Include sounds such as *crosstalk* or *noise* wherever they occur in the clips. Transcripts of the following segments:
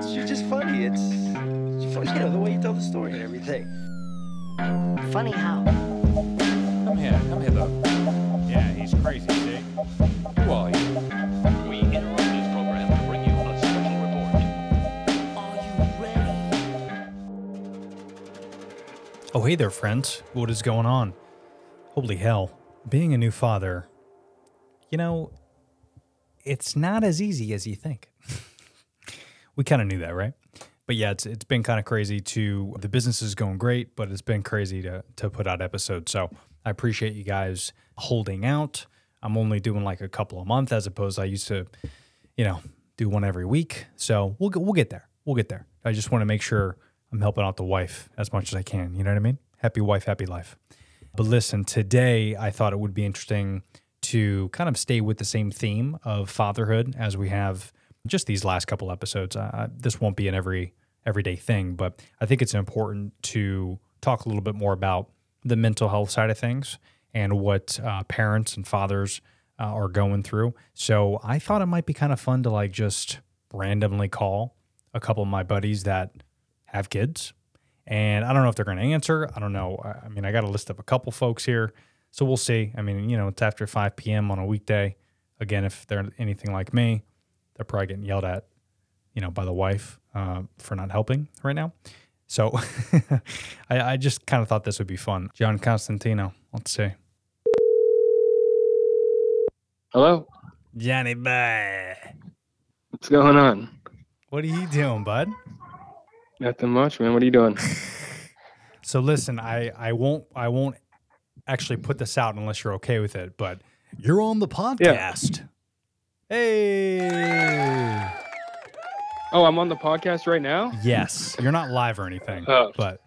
it's you're just funny. It's, it's funny, you know, the way you tell the story and everything. Funny how? Come here, come hither. Yeah, he's crazy, see? Who are you? We interrupt this program to bring you a special report. Are you ready? Oh, hey there, friends. What is going on? Holy hell. Being a new father, you know, it's not as easy as you think. *laughs* we kind of knew that, right? But yeah, it's it's been kind of crazy to the business is going great, but it's been crazy to to put out episodes. So I appreciate you guys holding out. I'm only doing like a couple a month as opposed I used to, you know, do one every week. So we'll get, we'll get there. We'll get there. I just want to make sure I'm helping out the wife as much as I can. You know what I mean? Happy wife, happy life. But listen, today I thought it would be interesting to kind of stay with the same theme of fatherhood as we have just these last couple episodes. Uh, this won't be an every everyday thing, but I think it's important to talk a little bit more about the mental health side of things and what uh, parents and fathers uh, are going through. So I thought it might be kind of fun to like just randomly call a couple of my buddies that have kids. And I don't know if they're going to answer. I don't know. I I mean, I got a list of a couple folks here. So we'll see. I mean, you know, it's after 5 p.m. on a weekday. Again, if they're anything like me, they're probably getting yelled at, you know, by the wife uh, for not helping right now. So *laughs* I, I just kind of thought this would be fun. Jon Constantino, let's see. Hello. Johnny Boy. What's going on? What are you doing, bud? Nothing much, man. What are you doing? *laughs* So listen, I I won't I won't actually put this out unless you're okay with it, but you're on the podcast. Hey. Oh, I'm on the podcast right now. Yes, you're not live or anything, Oh. but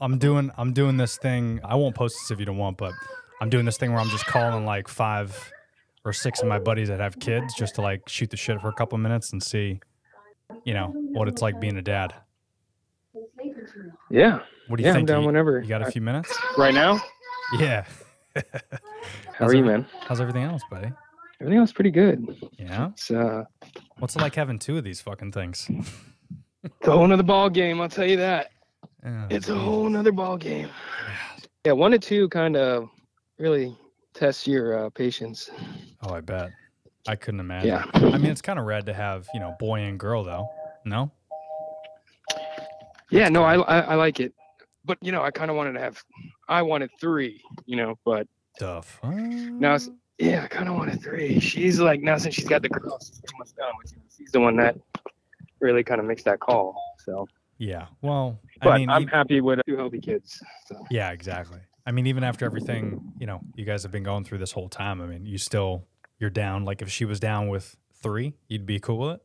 I'm doing I'm doing this thing. I won't post this if you don't want, but I'm doing this thing where I'm just calling like five or six of my buddies that have kids just to like shoot the shit for a couple minutes and see, you know, what it's like being a dad. Yeah. What do you Yeah, I'm think? down you, whenever. You got a few minutes? Right now. Yeah. How are you, man? How's everything else, buddy? Everything else pretty good. Yeah. It's uh, What's it like having two of these fucking things? *laughs* it's a whole nother ball game. I'll tell you that. Oh, It's a whole nother ball game. Yeah, one to two kind of really tests your uh, patience. Oh, I bet. I couldn't imagine. Yeah. I mean, it's kind of rad to have, you know, boy and girl though. No? Yeah, no, I, I I like it, but you know, I kind of wanted to have, I wanted three, you know, but The fuck? now yeah, I kind of wanted three. She's like now since she's got the girl, she's pretty much done with you. She's the one that really kind of makes that call. So, Yeah. Well, but I mean, I'm happy with two healthy kids. So. yeah, exactly. I mean, even after everything, you know, you guys have been going through this whole time. I mean, you still, you're down. Like if she was down with three, you'd be cool with it.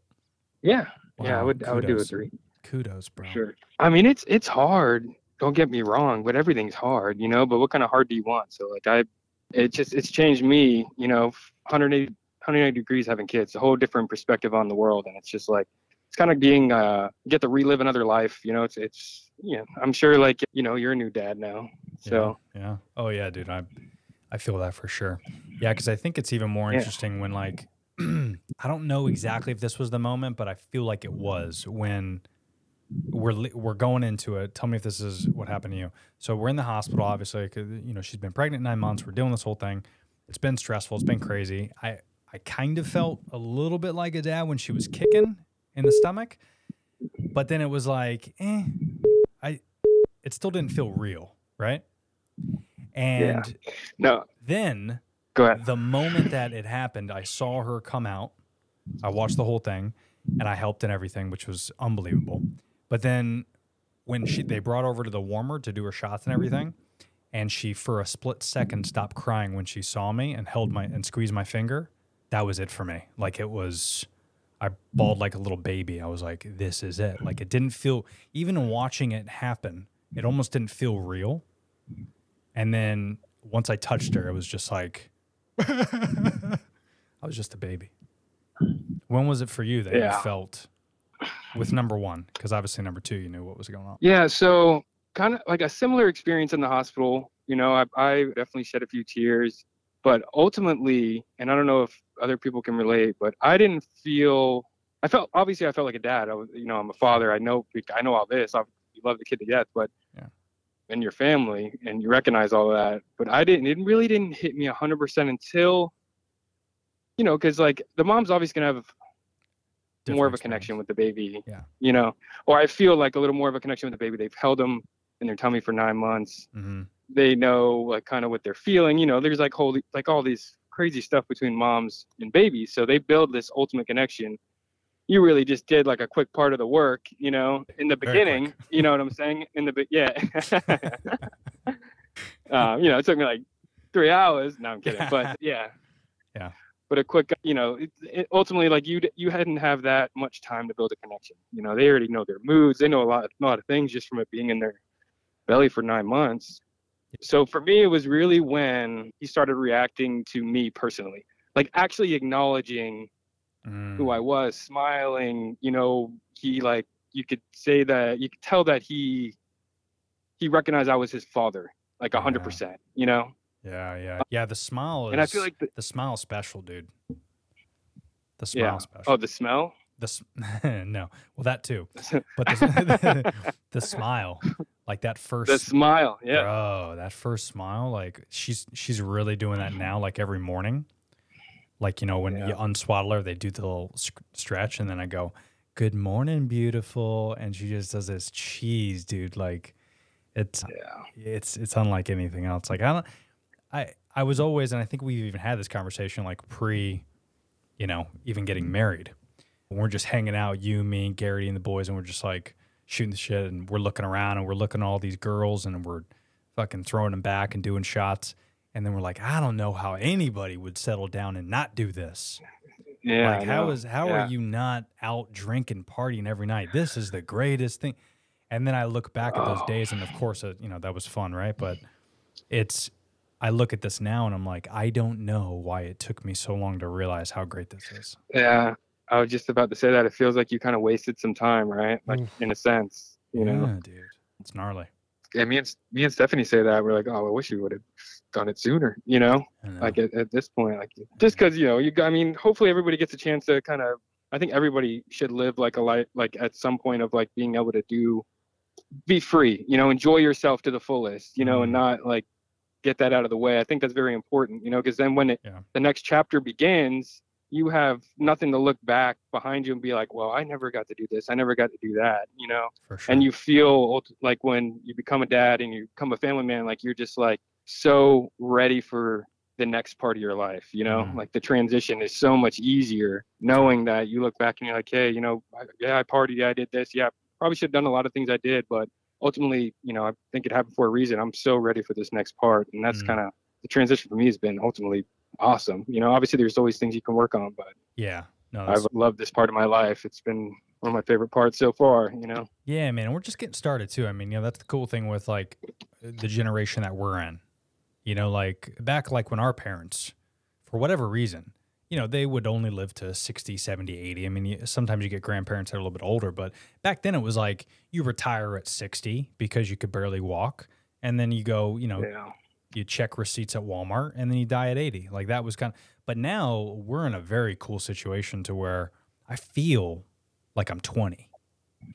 Yeah, yeah, I Wow, would I would do a three. Kudos, bro. Sure. I mean, it's it's hard. Don't get me wrong, but everything's hard, you know. But what kind of hard do you want? So like I, it just it's changed me, you know, 180 180 degrees having kids, a whole different perspective on the world, and it's just like it's kind of being uh get to relive another life, you know. It's it's yeah I'm sure like you know you're a new dad now, so Yeah. yeah. Oh yeah, dude. I I feel that for sure. Yeah, because I think it's even more Yeah. interesting when like *clears throat* I don't know exactly if this was the moment, but I feel like it was when we're we're going into it. Tell me if this is what happened to you. So we're in the hospital, obviously, you know she's been pregnant nine months. We're doing this whole thing. It's been stressful. It's been crazy. I I kind of felt a little bit like a dad when she was kicking in the stomach, but then it was like, eh, I it still didn't feel real, right? And no, then go ahead. the moment that it happened, I saw her come out. I watched the whole thing and I helped in everything, which was unbelievable. But then when she they brought over to the warmer to do her shots and everything, and she for a split second stopped crying when she saw me and held my and squeezed my finger, that was it for me. Like it was I bawled like a little baby. I was like, this is it. Like it didn't feel even watching it happen, it almost didn't feel real. And then once I touched her, it was just like *laughs* I was just a baby. When was it for you that Yeah. you felt with number one? Because obviously number two, you knew what was going on. Yeah, so kind of like a similar experience in the hospital. You know, I, I definitely shed a few tears, but ultimately, and I don't know if other people can relate, but I didn't feel I felt obviously I felt like a dad. I was, you know, I'm a father. I know I know all this. I, love the kid to death, but Yeah. and your family, and you recognize all that. But I didn't. It really didn't hit me 100% until, you know, because like the mom's obviously gonna have more of a connection with the baby. Yeah. You know, or I feel like a little more of a connection with the baby. They've held them in their tummy for nine months. Mhm. They know like kind of what they're feeling. You know, there's like whole like all these crazy stuff between moms and babies. So they build this ultimate connection. You really just did like a quick part of the work, you know, in the beginning. You know what I'm saying? In the be- yeah. *laughs* *laughs* uh, you know, it took me like three hours. No, I'm kidding. *laughs* But yeah. Yeah. But a quick, you know, it, it, ultimately, like you, you hadn't have that much time to build a connection. You know, they already know their moods. They know a lot, a lot of things just from it being in their belly for nine months. So for me, it was really when he started reacting to me personally, like actually acknowledging Mm. who I was, smiling. You know, he like you could say that you could tell that he he recognized I was his father, like a hundred Yeah. percent. You know, Yeah, yeah, yeah. The smile is. and I feel like the, the smile special, dude. The smile yeah. special. Oh, the smell. The *laughs* no, well that too, *laughs* but the, *laughs* the smile, like that first, The smile. Yeah. Oh, that first smile, like she's she's really doing that now, like every morning, like you know when you unswaddle her, they do the little stretch, and then I go, "Good morning, beautiful," and she just does this cheese, dude, like it's Yeah. it's it's unlike anything else. Like I don't, I I was always, and I think we've even had this conversation like pre, you know, even getting married. When we're just hanging out, you, me, Garrity, and the boys, and we're just like shooting the shit, and we're looking around, and we're looking at all these girls, and we're fucking throwing them back and doing shots, and then we're like, I don't know how anybody would settle down and not do this. Yeah. like how is how how Yeah. are you not out drinking, partying every night? This is the greatest thing. And then I look back at those Oh. days, and of course, uh, you know that was fun, right? But it's I look at this now, and I'm like, I don't know why it took me so long to realize how great this is. Yeah. I was just about to say that. It feels like you kind of wasted some time, right? Like in a sense, you know. yeah, dude, it's gnarly. Yeah. Me and me and Stephanie say that. We're like, oh, I wish we would have done it sooner. You know. Know. like at, at this point like just because you know you i mean hopefully everybody gets a chance to kind of i think everybody should live like a life like at some point of like being able to do be free you know enjoy yourself to the fullest you know and Mhm. not like get that out of the way i think that's very important you know because then when it Yeah. the next chapter begins you have nothing to look back behind you and be like well i never got to do this i never got to do that you know sure. and you feel like when you become a dad and you become a family man like you're just like so ready for the next part of your life you know Mhm. like the transition is so much easier knowing that you look back and you're like hey you know I, yeah i partied yeah i did this yeah probably should have done a lot of things i did but ultimately you know i think it happened for a reason i'm so ready for this next part and that's Mhm. kind of the transition for me has been ultimately awesome you know obviously there's always things you can work on but yeah, no, i've loved this part of my life it's been one of my favorite parts so far you know yeah, man. And we're just getting started too. I mean, you know, that's the cool thing with like the generation that we're in. You know, like back like when our parents, for whatever reason, you know, they would only live to 60, 70, 80. I mean, you, sometimes you get grandparents that are a little bit older, but back then it was like you retire at 60 because you could barely walk. And then you go, you know, yeah you check receipts at Walmart and then you die at 80. Like that was kind of, but now we're in a very cool situation to where I feel like I'm 20,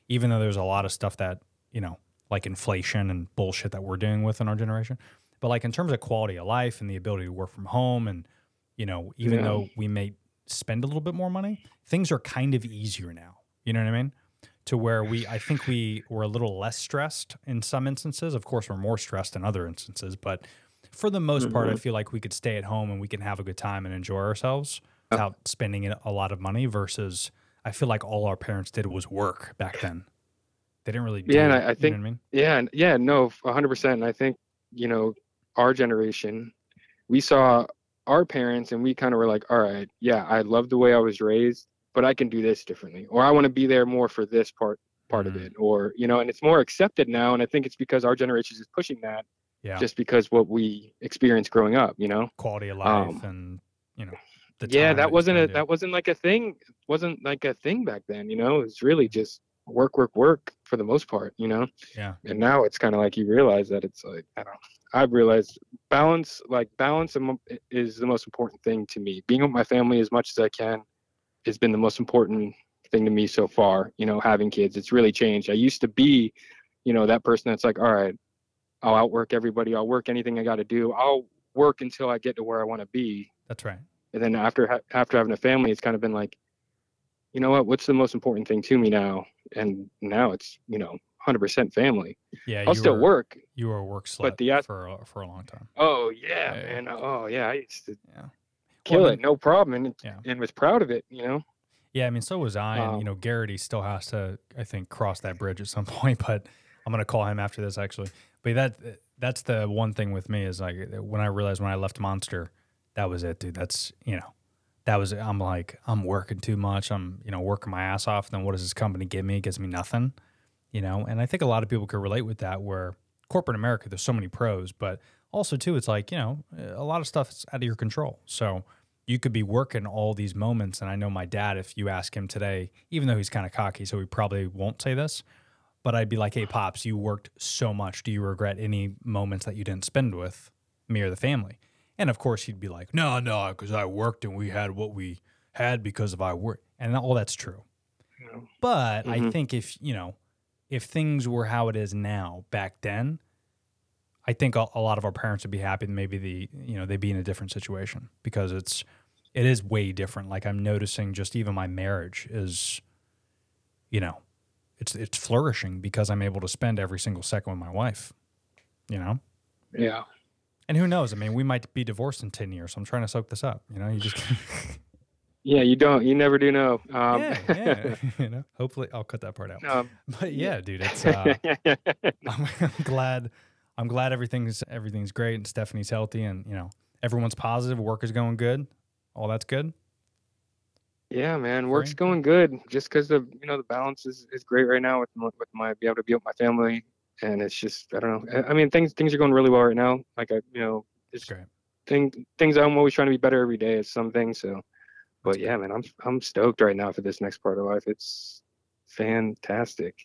even though there's a lot of stuff that, you know, like inflation and bullshit that we're dealing with in our generation. But like in terms of quality of life and the ability to work from home and, you know, even Yeah. though we may spend a little bit more money, things are kind of easier now. You know what I mean? To where we, I think we were a little less stressed in some instances. Of course, we're more stressed in other instances, but for the most part, I Mhm. feel like we could stay at home and we can have a good time and enjoy ourselves without spending a lot of money. Versus, I feel like all our parents did was work back then. They didn't really. Do Yeah, and it, I- think- know what I mean. Yeah, yeah, no, a hundred percent. And I think you know, our generation, we saw our parents, and we kind of were like, all right, yeah, I love the way I was raised, but I can do this differently, or I want to be there more for this part part Mhm. of it, or you know, and it's more accepted now, and I think it's because our generation is pushing that, Yeah, just because what we experienced growing up, you know. quality of life um, and you know. The yeah, time that wasn't a that wasn't like a thing, wasn't like a thing back then, you know. It's really just work, work, work for the most part, you know. Yeah. and now it's kind of like you realize that it's like I don't know. I've realized balance, like balance, is the most important thing to me. Being with my family as much as I can has been the most important thing to me so far. You know, having kids, it's really changed. I used to be, you know, that person that's like, all right, I'll outwork everybody. I'll work anything I got to do. I'll work until I get to where I want to be. That's right. And then after after having a family, it's kind of been like, you know what? What's the most important thing to me now? And now it's you know 100% family. Yeah, I'll you still were, work. You were a work slut but the for a, for a long time. Oh yeah, Yeah, yeah. man. Oh yeah, I used to Yeah. kill Well, it, no problem, and Yeah. and was proud of it. You know. Yeah, I mean, so was I, and you Um, know, Garrity still has to, I think, cross that bridge at some *laughs* point. But I'm gonna call him after this, actually. But that that's the one thing with me is like when I realized when I left Monster, that was it, dude. That's you know, that was I'm like I'm working too much. I'm you know working my ass off. Then what does this company give me? It gives me nothing, you know. And I think a lot of people could relate with that. Where corporate America, there's so many pros, but also too, it's like you know, a lot of stuff is out of your control. So you could be working all these moments. And I know my dad, if you ask him today, even though he's kind of cocky, so he probably won't say this, but I'd be like, hey, Pops, you worked so much. Do you regret any moments that you didn't spend with me or the family? And of course, he'd be like, no, no, because I worked and we had what we had because of our work. And all that's true. Yeah. But I Mhm. think if, you know, if things were how it is now back then, I think a, a lot of our parents would be happy that maybe the, you know, they'd be in a different situation because it's, it is way different. Like I'm noticing just even my marriage is, you know, it's, it's flourishing because I'm able to spend every single second with my wife, you know? Yeah. And who knows? I mean, we might be divorced in 10 years. So I'm trying to soak this up, you know, you just, *laughs* *laughs* Yeah. You don't. You never do know. Um, yeah, *laughs* yeah, *laughs* you know, hopefully I'll cut that part out. um, *laughs* But yeah, dude, it's, uh, I'm, I'm glad. I'm glad everything's everything's great and Stephanie's healthy and you know everyone's positive. Work is going good. All that's good. Yeah, man, work's Right. going good. Just because the you know the balance is, is great right now with my, with my be able to be with my family, and it's just I don't know. I, I mean things things are going really well right now. Like I you know It's great. thing things I'm always trying to be better every day. It's something. So, but yeah, man, I'm I'm stoked right now for this next part of life. It's fantastic.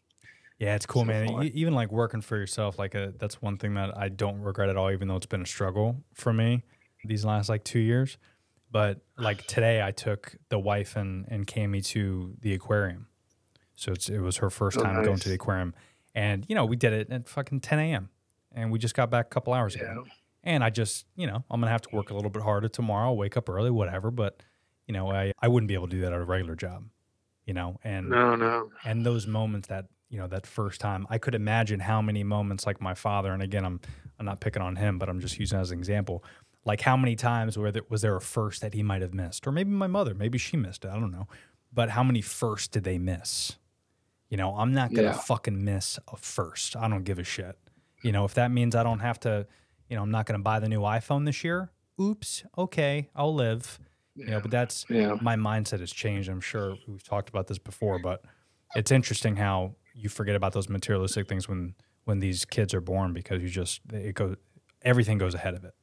Yeah, it's cool, So man. far. Even like working for yourself, like uh that's one thing that I don't regret at all. Even though it's been a struggle for me these last like two years. But like today, I took the wife and and Cammy to the aquarium. So it's it was her first Oh, time going to the aquarium, and you know we did it at fucking 10 a.m. and we just got back a couple hours Yeah. ago. And I just, you know, I'm gonna have to work a little bit harder tomorrow. Wake up early, whatever. But you know, I I wouldn't be able to do that at a regular job. You know, and No, no. and those moments that you know that first time i could imagine how many moments like my father and again i'm i'm not picking on him but i'm just using as an example like how many times where there, was there a first that he might have missed or maybe my mother maybe she missed it i don't know but how many firsts did they miss you know i'm not gonna Yeah. fucking miss a first i don't give a shit you know if that means i don't have to you know i'm not gonna buy the new iphone this year oops okay i'll live you know but that's Yeah. my mindset has changed. I'm sure we've talked about this before, but it's interesting how you forget about those materialistic things when when these kids are born because you just it goes everything goes ahead of it,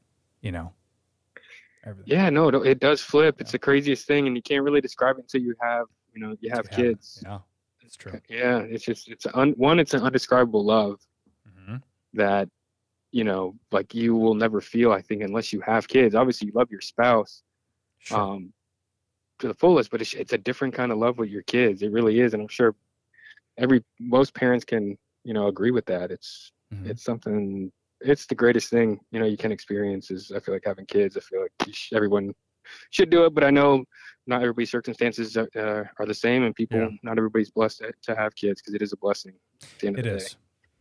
you know. Everything. Yeah, no, it, it does flip. It's the craziest thing, and you can't really describe it until you have, you know, you have You have it. kids. Yeah, it's true. Yeah, it's just it's un, one. It's an undescribable love hmm that, you know, like you will never feel. I think unless you have kids. Obviously, you love your spouse Sure. um, to the fullest, but it's it's a different kind of love with your kids. It really is, and I'm sure every most parents can, you know, agree with that. It's Mhm. it's something. It's the greatest thing you know you can experience. Is I feel like having kids. I feel like sh- everyone should do it, but I know not everybody's circumstances are, uh, are the same, and people Yeah. not everybody's blessed to, have kids because it is a blessing. At the end It of the is.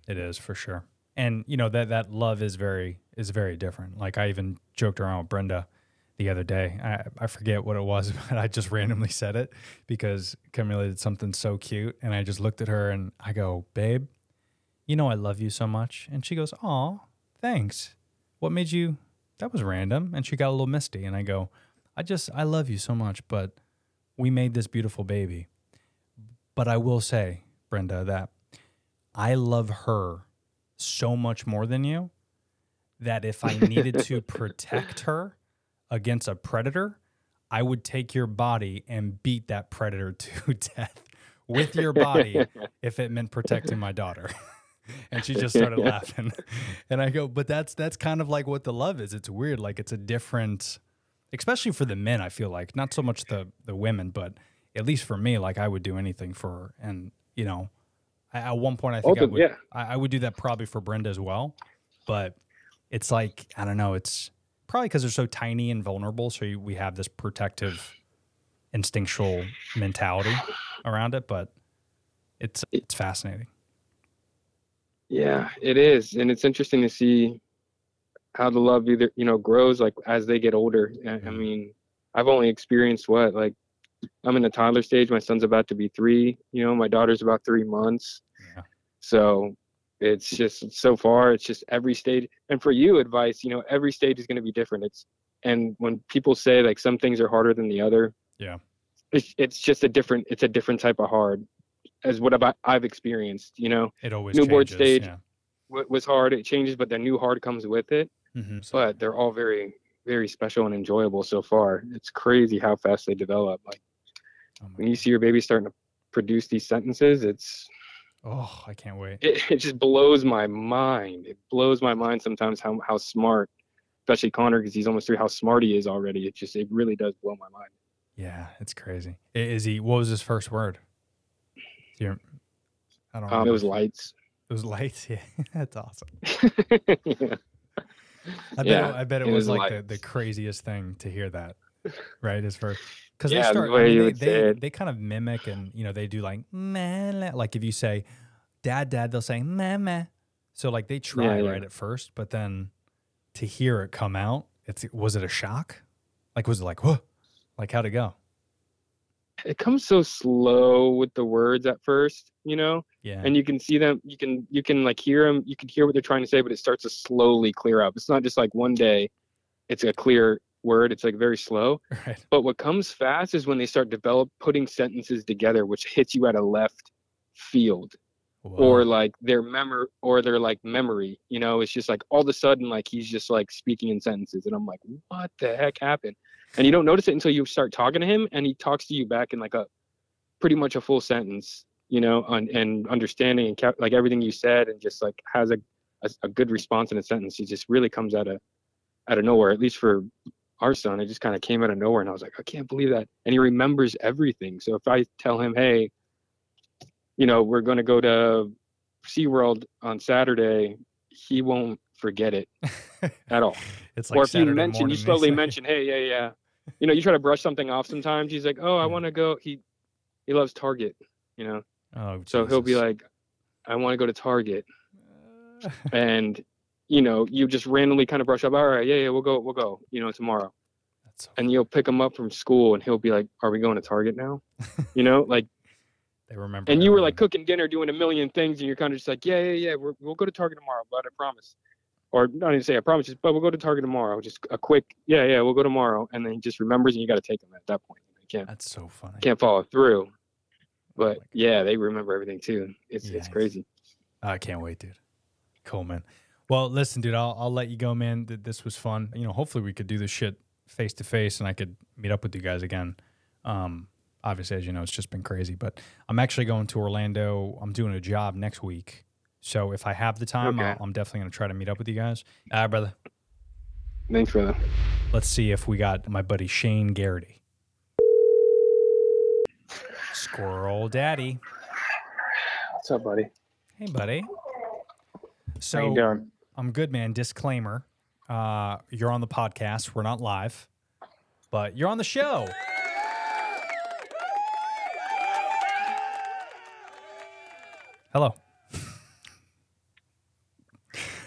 It is for sure. And you know that that love is very is very different. Like I even joked around with Brenda the other day. I, I forget what it was, *laughs* but I just randomly said it because Camila did something so cute, and I just looked at her and I go, "Babe, you know I love you so much." And she goes, "Aw, thanks. What made you? That was random." And she got a little misty, and I go, "I just I love you so much, but we made this beautiful baby." But I will say, Brenda, that I love her so much more than you that if I needed to *laughs* protect her against a predator, I would take your body and beat that predator *laughs* to death with your body *laughs* if it meant protecting my daughter. *laughs* and she just started laughing. And I go, but that's that's kind of like what the love is. It's weird. Like it's a different especially for the men, I feel like. Not so much the the women, but at least for me, like I would do anything for her. And, you know, I, at one point I think oh, I would yeah. I, I would do that probably for Brenda as well. But it's like, I don't know, it's probably because they're so tiny and vulnerable. So you, we have this protective instinctual mentality around it, but it's it's fascinating. Yeah, it is, and it's interesting to see how the love either you know grows like as they get older. I, I Mhm. mean, I've only experienced what like I'm in the toddler stage. My son's about to be three. You know, my daughter's about three months. Yeah. So it's just so far, it's just every stage. And for you, advice, you know, every stage is going to be different. It's and when people say like some things are harder than the other, Yeah. it's it's just a different it's a different type of hard, as what about I've experienced. You know, It always Newborn changes. stage. Yeah. was hard it changes but the new hard comes with it Mhm. but they're all very very special and enjoyable so far it's crazy how fast they develop like Oh, when you see your baby starting to produce these sentences it's oh, I can't wait. it, it just blows my mind it blows my mind sometimes how how smart especially connor because he's almost three how smart he is already it just it really does blow my mind Yeah, it's crazy. Is he? What was his first word? Do you- I don't. um, it was lights It was lights. *laughs* Yeah, that's awesome. *laughs* yeah. I bet. Yeah, it, I bet it, it was was like the, the craziest thing to hear that. Right, his first. Because Yeah, they the start. I mean, you they, they, they kind of mimic and you know they do like meh, like if you say dad dad they'll say meh meh. So like they try yeah. right at first, but then to hear it come out, it's was it a shock? Like was it like what? Like how'd it go? it comes so slow with the words at first you know Yeah. and you can see them you can you can like hear them you can hear what they're trying to say but it starts to slowly clear up it's not just like one day it's a clear word it's like very slow. *laughs* Right. but what comes fast is when they start develop putting sentences together which hits you at a left field. Or like their memory or their like memory you know it's just like all of a sudden like he's just like speaking in sentences and i'm like what the heck happened? And you don't notice it until you start talking to him and he talks to you back in like a pretty much a full sentence you know on, and understanding and ca- like everything you said and just like has a, a a good response in a sentence. He just really comes out of out of nowhere at least for our son it just kind of came out of nowhere and i was like i can't believe that and he remembers everything so if i tell him hey you know, we're going to go to SeaWorld on Saturday, he won't forget it *laughs* at all. it's like or if you Saturday mention, morning, you slowly mention, hey, yeah, yeah. You know, you try to brush something off sometimes. He's like, oh, I want to go. He he loves Target, you know, Oh, so he'll be like, I want to go to Target, *laughs* and you know, you just randomly kind of brush up. All right, yeah, yeah, we'll go, we'll go. You know, tomorrow, That's so and you'll pick him up from school, and he'll be like, Are we going to Target now? *laughs* You know, like. they remember. and you were like cooking dinner, doing a million things, and you're kind of just like, yeah, yeah, yeah, we're, we'll go to Target tomorrow, but I promise. Or not even say I promise, just, but we'll go to Target tomorrow. Just a quick, yeah, yeah, we'll go tomorrow, and then he just remembers, and you got to take him at that point. You can't That's so funny. can't follow through. Oh but my yeah, they remember everything too. It's it's Nice. crazy. I can't wait, dude. Cool, man. Well, listen, dude, I'll, I'll let you go, man. Th- This was fun. You know, hopefully we could do this shit face to face and I could meet up with you guys again. Um, obviously, as you know, it's just been crazy, but I'm actually going to Orlando. I'm doing a job next week. So if I have the time, Okay. I'll, I'm definitely going to try to meet up with you guys. All right, brother. Thanks brother. Let's see if we got my buddy Shane Garrity. Squirrel Daddy. What's up, buddy? Hey, buddy. So How you doing? I'm good, man. Disclaimer: uh, You're on the podcast. We're not live, but you're on the show. Hello.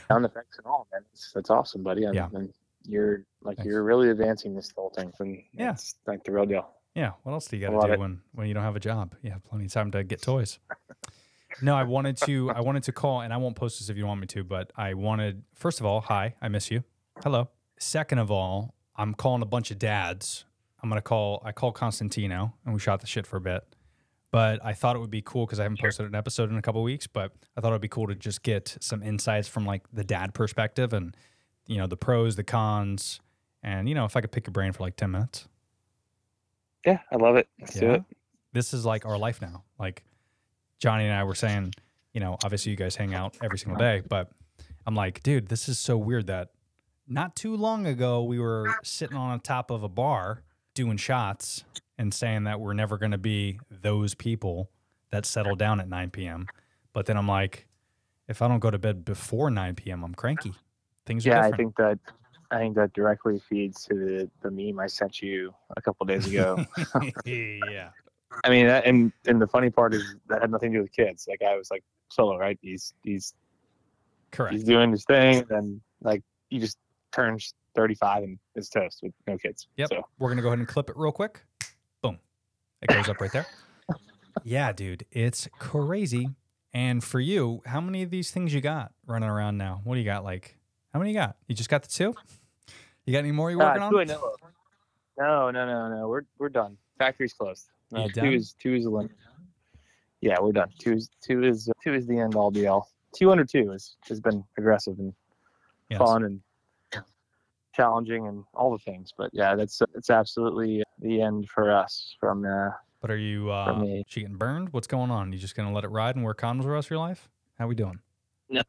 Sound effects and all, man. That's, that's awesome, buddy. And, Yeah. and you're like Thanks. you're really advancing this whole thing. And Yeah. it's like the real deal. Yeah. What else do you got to do it. when when you don't have a job? You have plenty of time to get toys. *laughs* no, I wanted to. I wanted to call, and I won't post this if you want me to. But I wanted. First of all, hi. I miss you. Hello. Second of all, I'm calling a bunch of dads. I'm gonna call. I called Constantino, and we shot the shit for a bit. But I thought it would be cool because I haven't posted an episode in a couple weeks. But I thought it'd be cool to just get some insights from like the dad perspective, and you know the pros, the cons, and you know if I could pick your brain for like ten minutes. Yeah, I love it. Let's do it. This is like our life now. Like Johnny and I were saying, you know, obviously you guys hang out every single day, but I'm like, dude, this is so weird that not too long ago we were sitting on top of a bar doing shots and saying that we're never going to be those people that settle down at 9 p.m. But then I'm like, if I don't go to bed before 9 p.m., I'm cranky. Things are Yeah, I think that I think that directly feeds to the, the meme I sent you a couple days ago. *laughs* yeah. I mean, that, and and the funny part is that had nothing to do with kids. Like I was like solo, right? He's he's Correct. he's doing his thing, and like he just turns 35 and is toast with no kids. Yep. So We're going to go ahead and clip it real quick. Boom. It goes up right there. *laughs* Yeah, dude. It's crazy. And for you, how many of these things you got running around now? What do you got? Like, how many you got? You just got the two? You got any more you Uh, working I on? No, no, no, no. We're we're done. Factory's closed. No, You two done? is two is the limit. Yeah, we're done. Two is two is two is the end all be all. Two under two has has been aggressive and Yes. fun and challenging and all the things. But yeah, that's it's absolutely the end for us from uh, But are you uh, me. she getting burned? What's going on? You just going to let it ride and wear condoms the rest of your life? How we doing? No,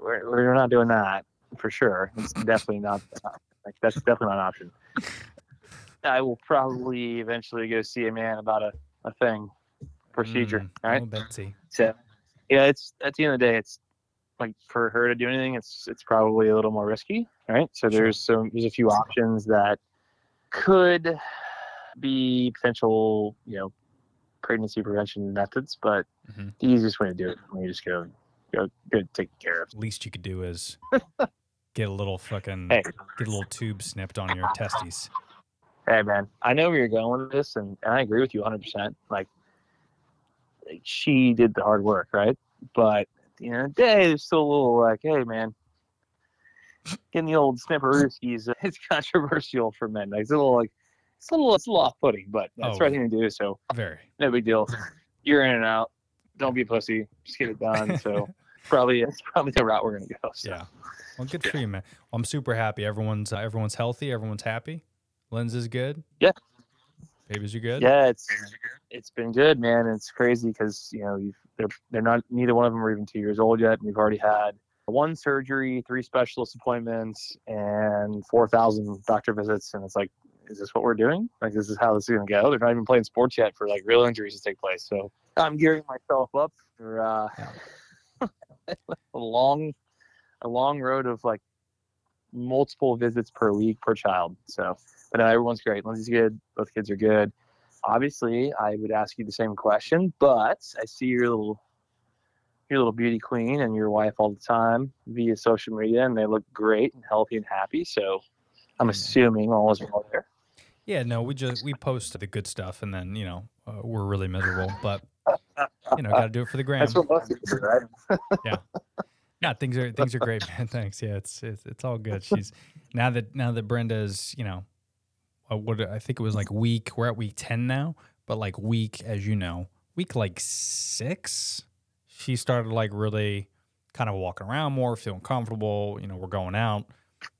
we're, we're not doing that for sure. It's definitely not. *laughs* Like that's definitely not an option. I will probably eventually go see a man about a, a thing procedure. Mm, all right. Oh, Betsy. So yeah, it's at the end of the day, it's like for her to do anything, it's it's probably a little more risky. Right. So there's some there's a few options that could be potential, you know, pregnancy prevention methods, but Mhm. the easiest way to do it when you just go go get taken care of. Least you could do is *laughs* get a little fucking, Hey. get a little tube snipped on your testes. Hey man, I know where you're going with this, and, and I agree with you 100. percent Like, she did the hard work, right? But at the end of the day, there's still a little like, hey man, getting the old snipperooskies, uh, *laughs* it's controversial for men. Like, it's a little like, it's a little, it's a little off-putting, but that's Oh. the right thing to do. So Very. no big deal. *laughs* You're in and out. Don't be a pussy. Just get it done. So *laughs* probably it's probably the route we're gonna go. So. Yeah. Well, good for you, man. Well, I'm super happy. Everyone's uh, everyone's healthy. Everyone's happy. Lens is good. Yeah. Babies are good. Yeah, it's it's been good, man. It's crazy because you know you've, they're they're not neither one of them are even two years old yet, and we've already had one surgery, three specialist appointments, and four thousand doctor visits, and it's like, is this what we're doing? Like, this is how this is gonna go? They're not even playing sports yet for like real injuries to take place. So I'm gearing myself up for uh, *laughs* a long, a long road of like multiple visits per week per child. So, but no, everyone's great. Lindsay's good. Both kids are good. Obviously, I would ask you the same question, but I see your little, your little beauty queen and your wife all the time via social media, and they look great and healthy and happy. So, I'm assuming all is well there. Yeah, no, we just we post the good stuff, and then you know uh, we're really miserable, but you know, got to do it for the gram. That's what most of do, right? *laughs* yeah. No, things are things are great, man. Thanks. Yeah, it's it's, it's all good. She's now that now that Brenda's, you know, uh, what I think it was like week. We're at week ten now, but like week, as you know, week like six, she started like really kind of walking around more, feeling comfortable. You know, we're going out.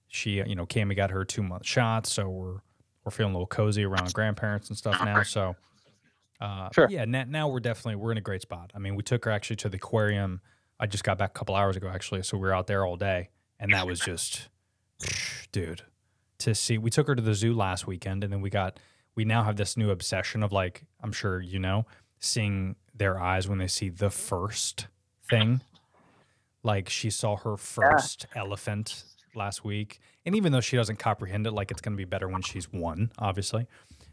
She, uh, you know, Cammy got her two month shot, so we're we're feeling a little cozy around grandparents and stuff now. So, uh, Sure. yeah, now, now we're definitely we're in a great spot. I mean, we took her actually to the aquarium. I just got back a couple hours ago, actually, so we were out there all day, and that was just, dude, to see. We took her to the zoo last weekend, and then we got we now have this new obsession of like I'm sure you know seeing their eyes when they see the first thing. Like she saw her first elephant last week. And even though she doesn't comprehend it, like it's going to be better when she's one, obviously.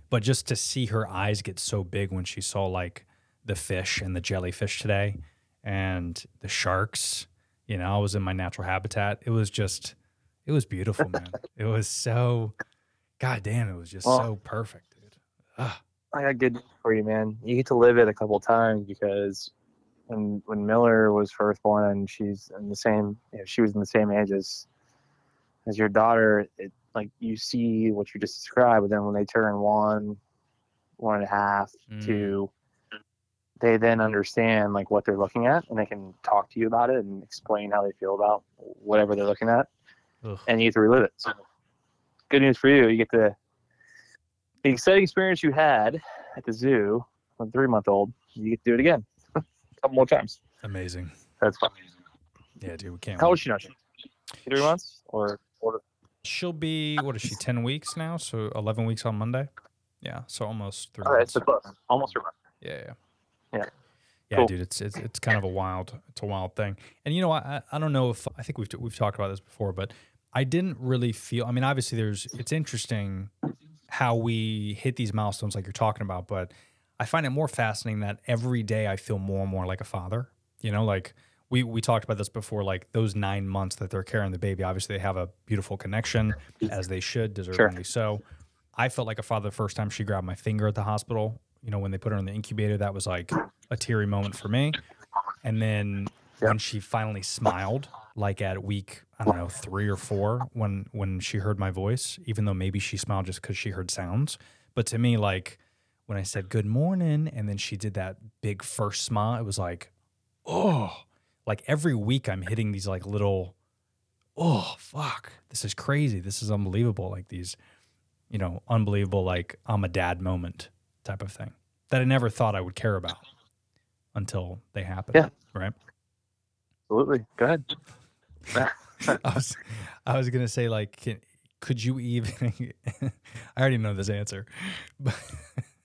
But just to see her eyes get so big when she saw like the fish and the jellyfish today and the sharks, you know, I was in my natural habitat. It was just, it was beautiful, man. *laughs* it was so, god damn, it was just Well- so perfect, dude. Ah, I got good news for you, man. You get to live it a couple times because when when Miller was first born and she's in the same, you know, she was in the same age as as your daughter. It like you see what you just described, but then when they turn one, one and a half, Mm. two, they then understand like what they're looking at, and they can talk to you about it and explain how they feel about whatever they're looking at, ugh. and you get to relive it. So, good news for you. You get to the exciting experience you had at the zoo with a three month old, you get to do it again *laughs* a couple more times. amazing. That's fun. Yeah, dude, we can't. How wait. old is she now? Three months or, or She'll be what is she? Ten weeks now, so eleven weeks on Monday. Yeah, so almost three All right, months. so close. Almost three months. Yeah, yeah. Yeah. Yeah, Cool. dude, it's, it's it's kind of a wild it's a wild thing. And you know, I I- I don't know if I think we've we've talked about this before, but I didn't really feel. I mean, obviously, there's it's interesting how we hit these milestones like you're talking about, but I find it more fascinating that every day I feel more and more like a father. You know, like we we talked about this before. Like those nine months that they're carrying the baby, obviously they have a beautiful connection, as they should, deservingly so. I felt like a father the first time she grabbed my finger at the hospital. You know, when they put her in the incubator, that was like a teary moment for me. And then when she finally smiled, like at week, I don't know, three or four, when when she heard my voice, even though maybe she smiled just because she heard sounds. But to me, like when I said good morning, and then she did that big first smile, it was like, oh, like every week I'm hitting these like little, oh fuck, this is crazy, this is unbelievable, like these, you know, unbelievable like I'm a dad moment type of thing that I never thought I would care about until they happen. Yeah. Right. Absolutely. Go ahead. *laughs* I was, I was gonna say like, can, could you even? *laughs* I already know this answer, *laughs* but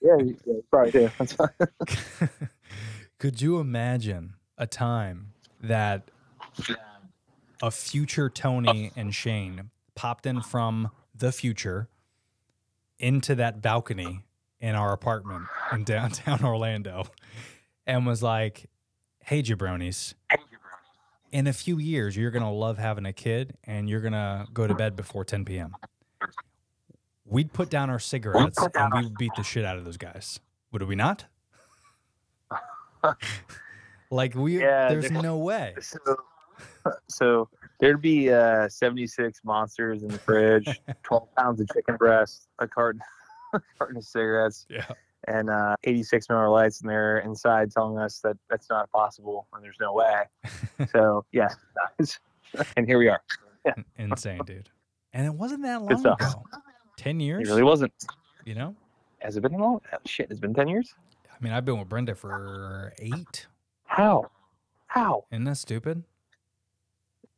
Yeah, you, yeah, probably do. Fine. could you imagine a time that a future Tony and Shane popped in from the future into that balcony in our apartment in downtown Orlando and was like, "Hey, jabronis." In a few years, you're gonna love having a kid, and you're gonna go to bed before 10 p.m. We'd put down our cigarettes and we would beat the shit out of those guys. Would we not? *laughs* like we, Yeah, there's there- no way. *laughs* So, so there'd be uh, 76 monsters in the fridge, *laughs* 12 pounds of chicken breast, a carton, a carton of cigarettes, Yeah. And uh, 86 Miller Lites and they're inside telling us that that's not possible and there's no way. *laughs* so, yeah. *laughs* and here we are. Yeah. Insane, dude. And it wasn't that long ago. 10 years. It really wasn't. you know? Has it been long? Oh, shit, it's been 10 years? I mean, I've been with Brenda for eight. How? How? Isn't that stupid?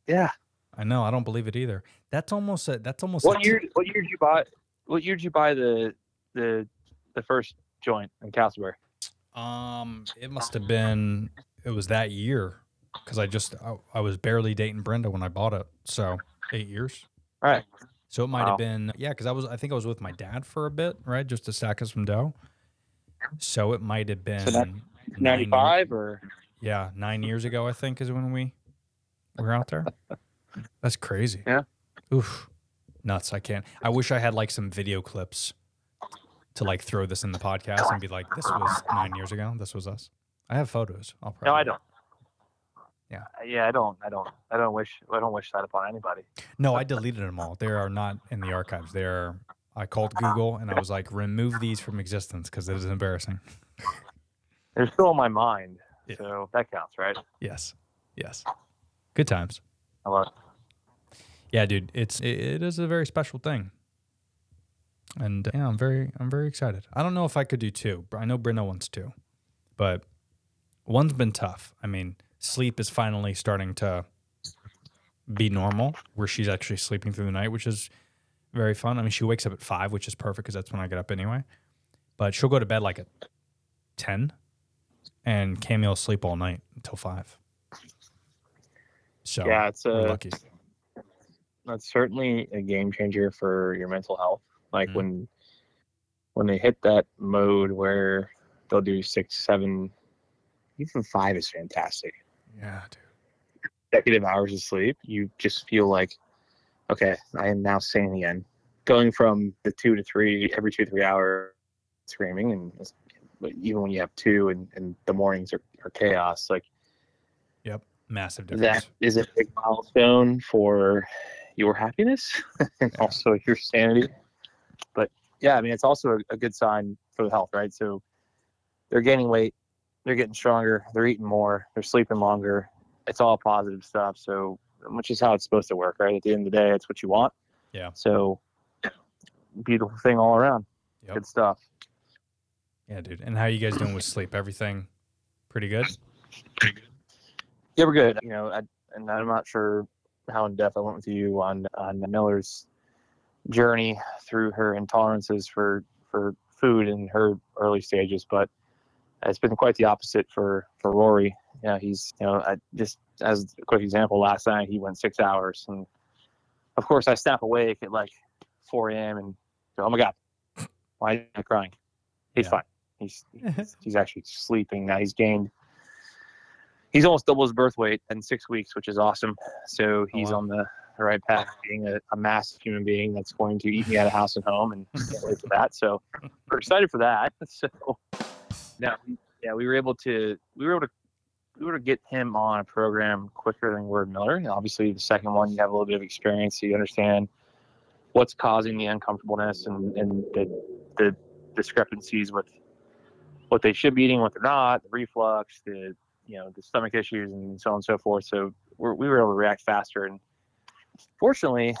Yeah. I know. I don't believe it either. That's almost a, that's almost a What t- year? What year did you buy? What year did you buy the the the first joint in Casselberry? Um, it must have been, it was that year because I just, I, I was barely dating Brenda when I bought it. So eight years. All right. So it might Wow. have been, yeah, because I was, I think I was with my dad for a bit, right? Just to stack us some dough. So it might have been that- nine 95 or Yeah, nine years ago, I think, is when we were out there. That's crazy. Yeah. Oof. Nuts. I can't. I wish I had like some video clips to like throw this in the podcast and be like, this was nine years ago. This was us. I have photos. I'll probably. no, I don't. Yeah. Uh, Yeah, I don't. I don't. I don't wish. I don't wish that upon anybody. No, I deleted them all. They are not in the archives. They are. I called Google and I was like, remove these from existence because it is embarrassing. *laughs* They're still in my mind, Yeah. so that counts, right? Yes. Yes. Good times. I love. It. yeah, dude, it's it, it is a very special thing, and uh, yeah, I'm very I'm very excited. I don't know if I could do two. I know Brenda wants two, but one's been tough. I mean, sleep is finally starting to be normal, where she's actually sleeping through the night, which is very fun. I mean, she wakes up at five, which is perfect because that's when I get up anyway. But she'll go to bed like at ten, and Camille will sleep all night until five. So Yeah, it's a. lucky. That's certainly a game changer for your mental health. Like Mhm. when when they hit that mode where they'll do six, seven, even five is fantastic. Yeah, dude. consecutive hours of sleep, you just feel like, okay, I am now sane again. Going from the two to three, every two, three hour screaming, and even when you have two and, and the mornings are, are chaos, like Yep, Massive difference. that is a big milestone for your happiness *laughs* and Yeah. also your sanity. But yeah, I mean, it's also a, a good sign for the health, right? So they're gaining weight, they're getting stronger, they're eating more, they're sleeping longer. It's all positive stuff. So, which is how it's supposed to work, right? At the end of the day, it's what you want. Yeah. So, beautiful thing all around. Yep. Good stuff. Yeah, dude. And how are you guys doing with sleep? Everything pretty good? Yeah, we're good. You know, I, and I'm not sure how in depth I went with you on on Miller's journey through her intolerances for for food in her early stages, but it's been quite the opposite for for Rory. Yeah, he's you know I, just as a quick example, last night he went six hours, and of course I snap awake at like 4 a.m. and go, oh my god, why is he crying? He's Yeah. fine. *laughs* He's, he's actually sleeping now. He's gained. He's almost double his birth weight in six weeks, which is awesome. So oh, he's wow. on the right path *laughs* being a, a massive human being that's going to eat me out of house and home, and can't wait for that. So we're excited for that. *laughs* So now, yeah, we were able to we were able to we were to get him on a program quicker than Word Miller. And obviously, the second one you have a little bit of experience, so you understand what's causing the uncomfortableness and, and the the discrepancies with what they should be eating, what they're not, the reflux, the you know the stomach issues, and so on and so forth. So we're, we were able to react faster, and fortunately,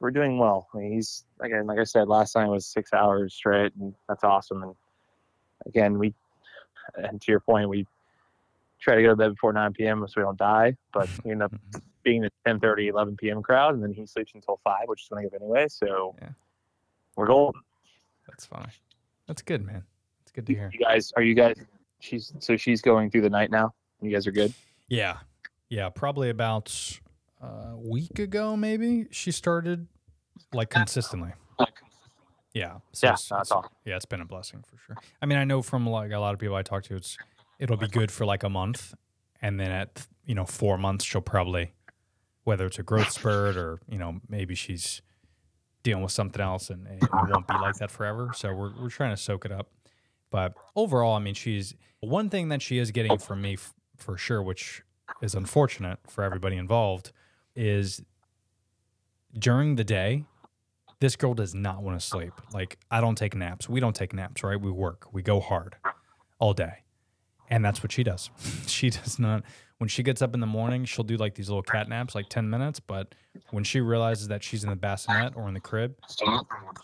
we're doing well. I mean, he's again, like I said, last time was six hours straight, and that's awesome. And again, we and to your point, we try to go to bed before 9 p.m. so we don't die, but *laughs* we end up being the 10:30, 11 p.m. crowd, and then he sleeps until five, which is when I up anyway. So Yeah. we're golden. That's fine. That's good, man. It's good to hear. You guys, are you guys? She's so she's going through the night now. You guys are good. Yeah. Yeah. Probably about a week ago, maybe she started like consistently. Yeah. So Yeah, it's- that's awesome. Yeah, it's been a blessing for sure. I mean, I know from like a lot of people I talk to, it's it'll be good for like a month, and then at you know four months she'll probably, whether it's a growth spurt or you know maybe she's dealing with something else, and it won't be like that forever. So we're we're trying to soak it up. But overall, I mean, she's one thing that she is getting from me f- for sure, which is unfortunate for everybody involved, is during the day, this girl does not want to sleep. Like, I don't take naps. We don't take naps, right? We work, we go hard all day. And that's what she does. *laughs* she does not, when she gets up in the morning, she'll do like these little cat naps, like 10 minutes. But when she realizes that she's in the bassinet or in the crib,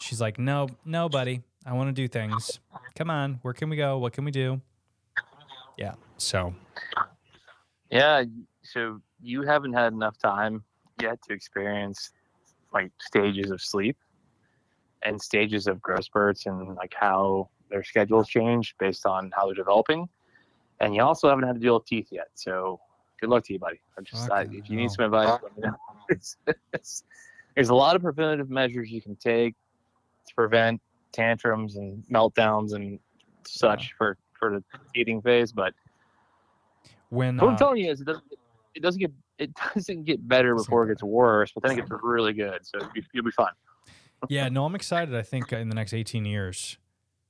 she's like, no, no, buddy, I want to do things. Come on, where can we go? What can we do? Yeah. So, Yeah. So you haven't had enough time yet to experience like stages of sleep and stages of growth spurts and like how their schedules change based on how they're developing. And you also haven't had to deal with teeth yet. So good luck to you, buddy. I just I, if you need some advice, let me know. *laughs* It's- it's- there's a lot of preventative measures you can take to prevent tantrums and meltdowns and such for for the eating phase, but when, what I'm uh, telling you is it doesn't it doesn't get it *laughs* doesn't get better before it gets worse, but then it gets really good. So you'll be, you'll be fine. yeah, no, I'm excited. I think uh, in the next 18 years,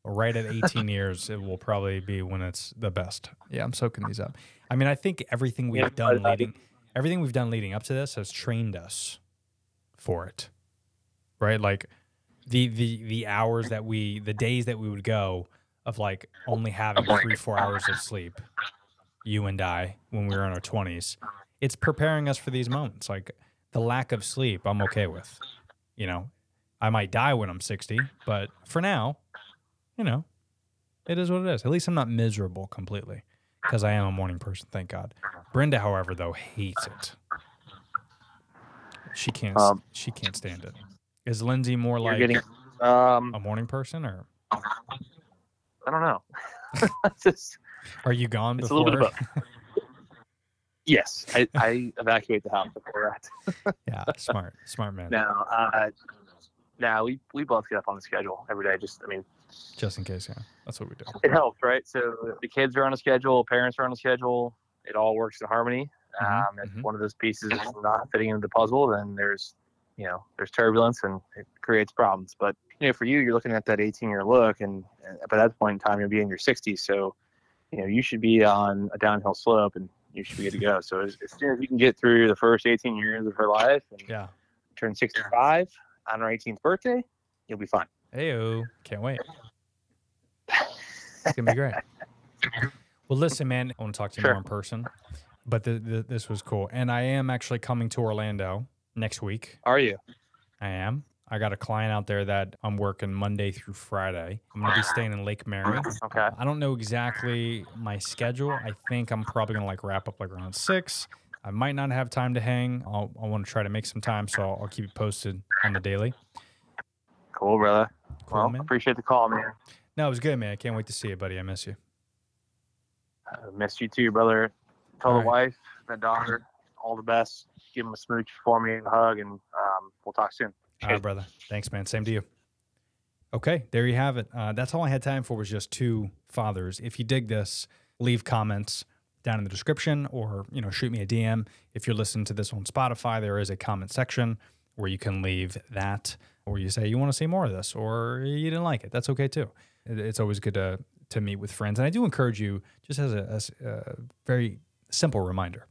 right at 18 years, it will probably be when it's the best. Yeah, I'm soaking these up. I mean, I think everything we've Yeah, done leading, everything we've done leading up to this has trained us for it, right? Like the the the hours that we, the days that we would go of like only having three four hours of sleep, you and I when we were in our 20s. It's preparing us for these moments. Like the lack of sleep, I'm okay with. You know, I might die when I'm 60, but for now, you know, it is what it is. At least I'm not miserable completely because I am a morning person, thank God. Brenda, however, though, hates it. She can't. Um, she can't stand it. Is Lindsay more like getting um a morning person, or I don't know. *laughs* Just- are you gone It's a little bit *laughs* yes, I, *laughs* I evacuate the house before that. *laughs* yeah, smart, smart man. Now, uh, now we we both get up on the schedule every day. Just I mean, Just in case, yeah, that's what we do. it helps, right? So the kids are on a schedule, parents are on a schedule. It all works in harmony. Mhm, Um, if mhm. one of those pieces is not fitting into the puzzle, then there's, you know, there's turbulence and it creates problems. But you know, for you, you're looking at that 18 year look, and, and by that point in time, you'll be in your 60s. So, you know, you should be on a downhill slope, and you should be good to go. So as, as soon as you can get through the first 18 years of her life and Yeah. turn 65 on her 18th birthday, you'll be fine. Heyo, can't wait. It's gonna be great. *laughs* Well, listen, man, I want to talk to you Sure. more in person, but the, the, this was cool, and I am actually coming to Orlando next week. Are you? I am. I got a client out there that I'm working Monday through Friday. I'm gonna be staying in Lake Mary. Okay. I don't know exactly my schedule. I think I'm probably gonna like wrap up like around six. I might not have time to hang. I'll, I want to try to make some time, so I'll, I'll keep you posted on the daily. Cool, brother. Cool, well, man. appreciate the call, man. No, it was good, man. I can't wait to see you, buddy. I miss you. I missed you too, brother. Tell All the right. wife, the daughter, all the best. Give them a smooch for me and a hug, and um, we'll talk soon. All right, brother. Thanks, man. Same to you. Okay, there you have it. Uh, that's all I had time for was just two fathers. If you dig this, leave comments down in the description or, you know, shoot me a DM. If you're listening to this on Spotify, there is a comment section where you can leave that or you say you want to see more of this or you didn't like it. That's okay too. It's always good to to meet with friends. And I do encourage you, just as a, as a very simple reminder,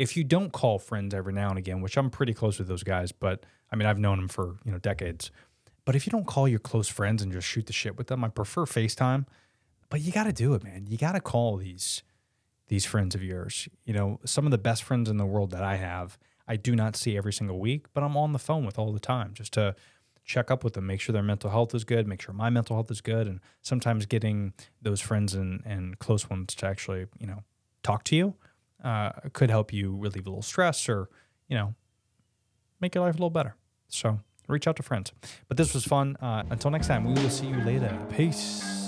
if you don't call friends every now and again, which I'm pretty close with those guys, but I mean I've known them for you know decades. But if you don't call your close friends and just shoot the shit with them, I prefer FaceTime. But you got to do it, man. You got to call these these friends of yours. You know, some of the best friends in the world that I have, I do not see every single week, but I'm on the phone with all the time just to check up with them, make sure their mental health is good, make sure my mental health is good, and sometimes getting those friends and, and close ones to actually, you know, talk to you uh, could help you relieve a little stress or, you know, make your life a little better. So reach out to friends. But this was fun. Uh, until next time, we will see you later. Peace.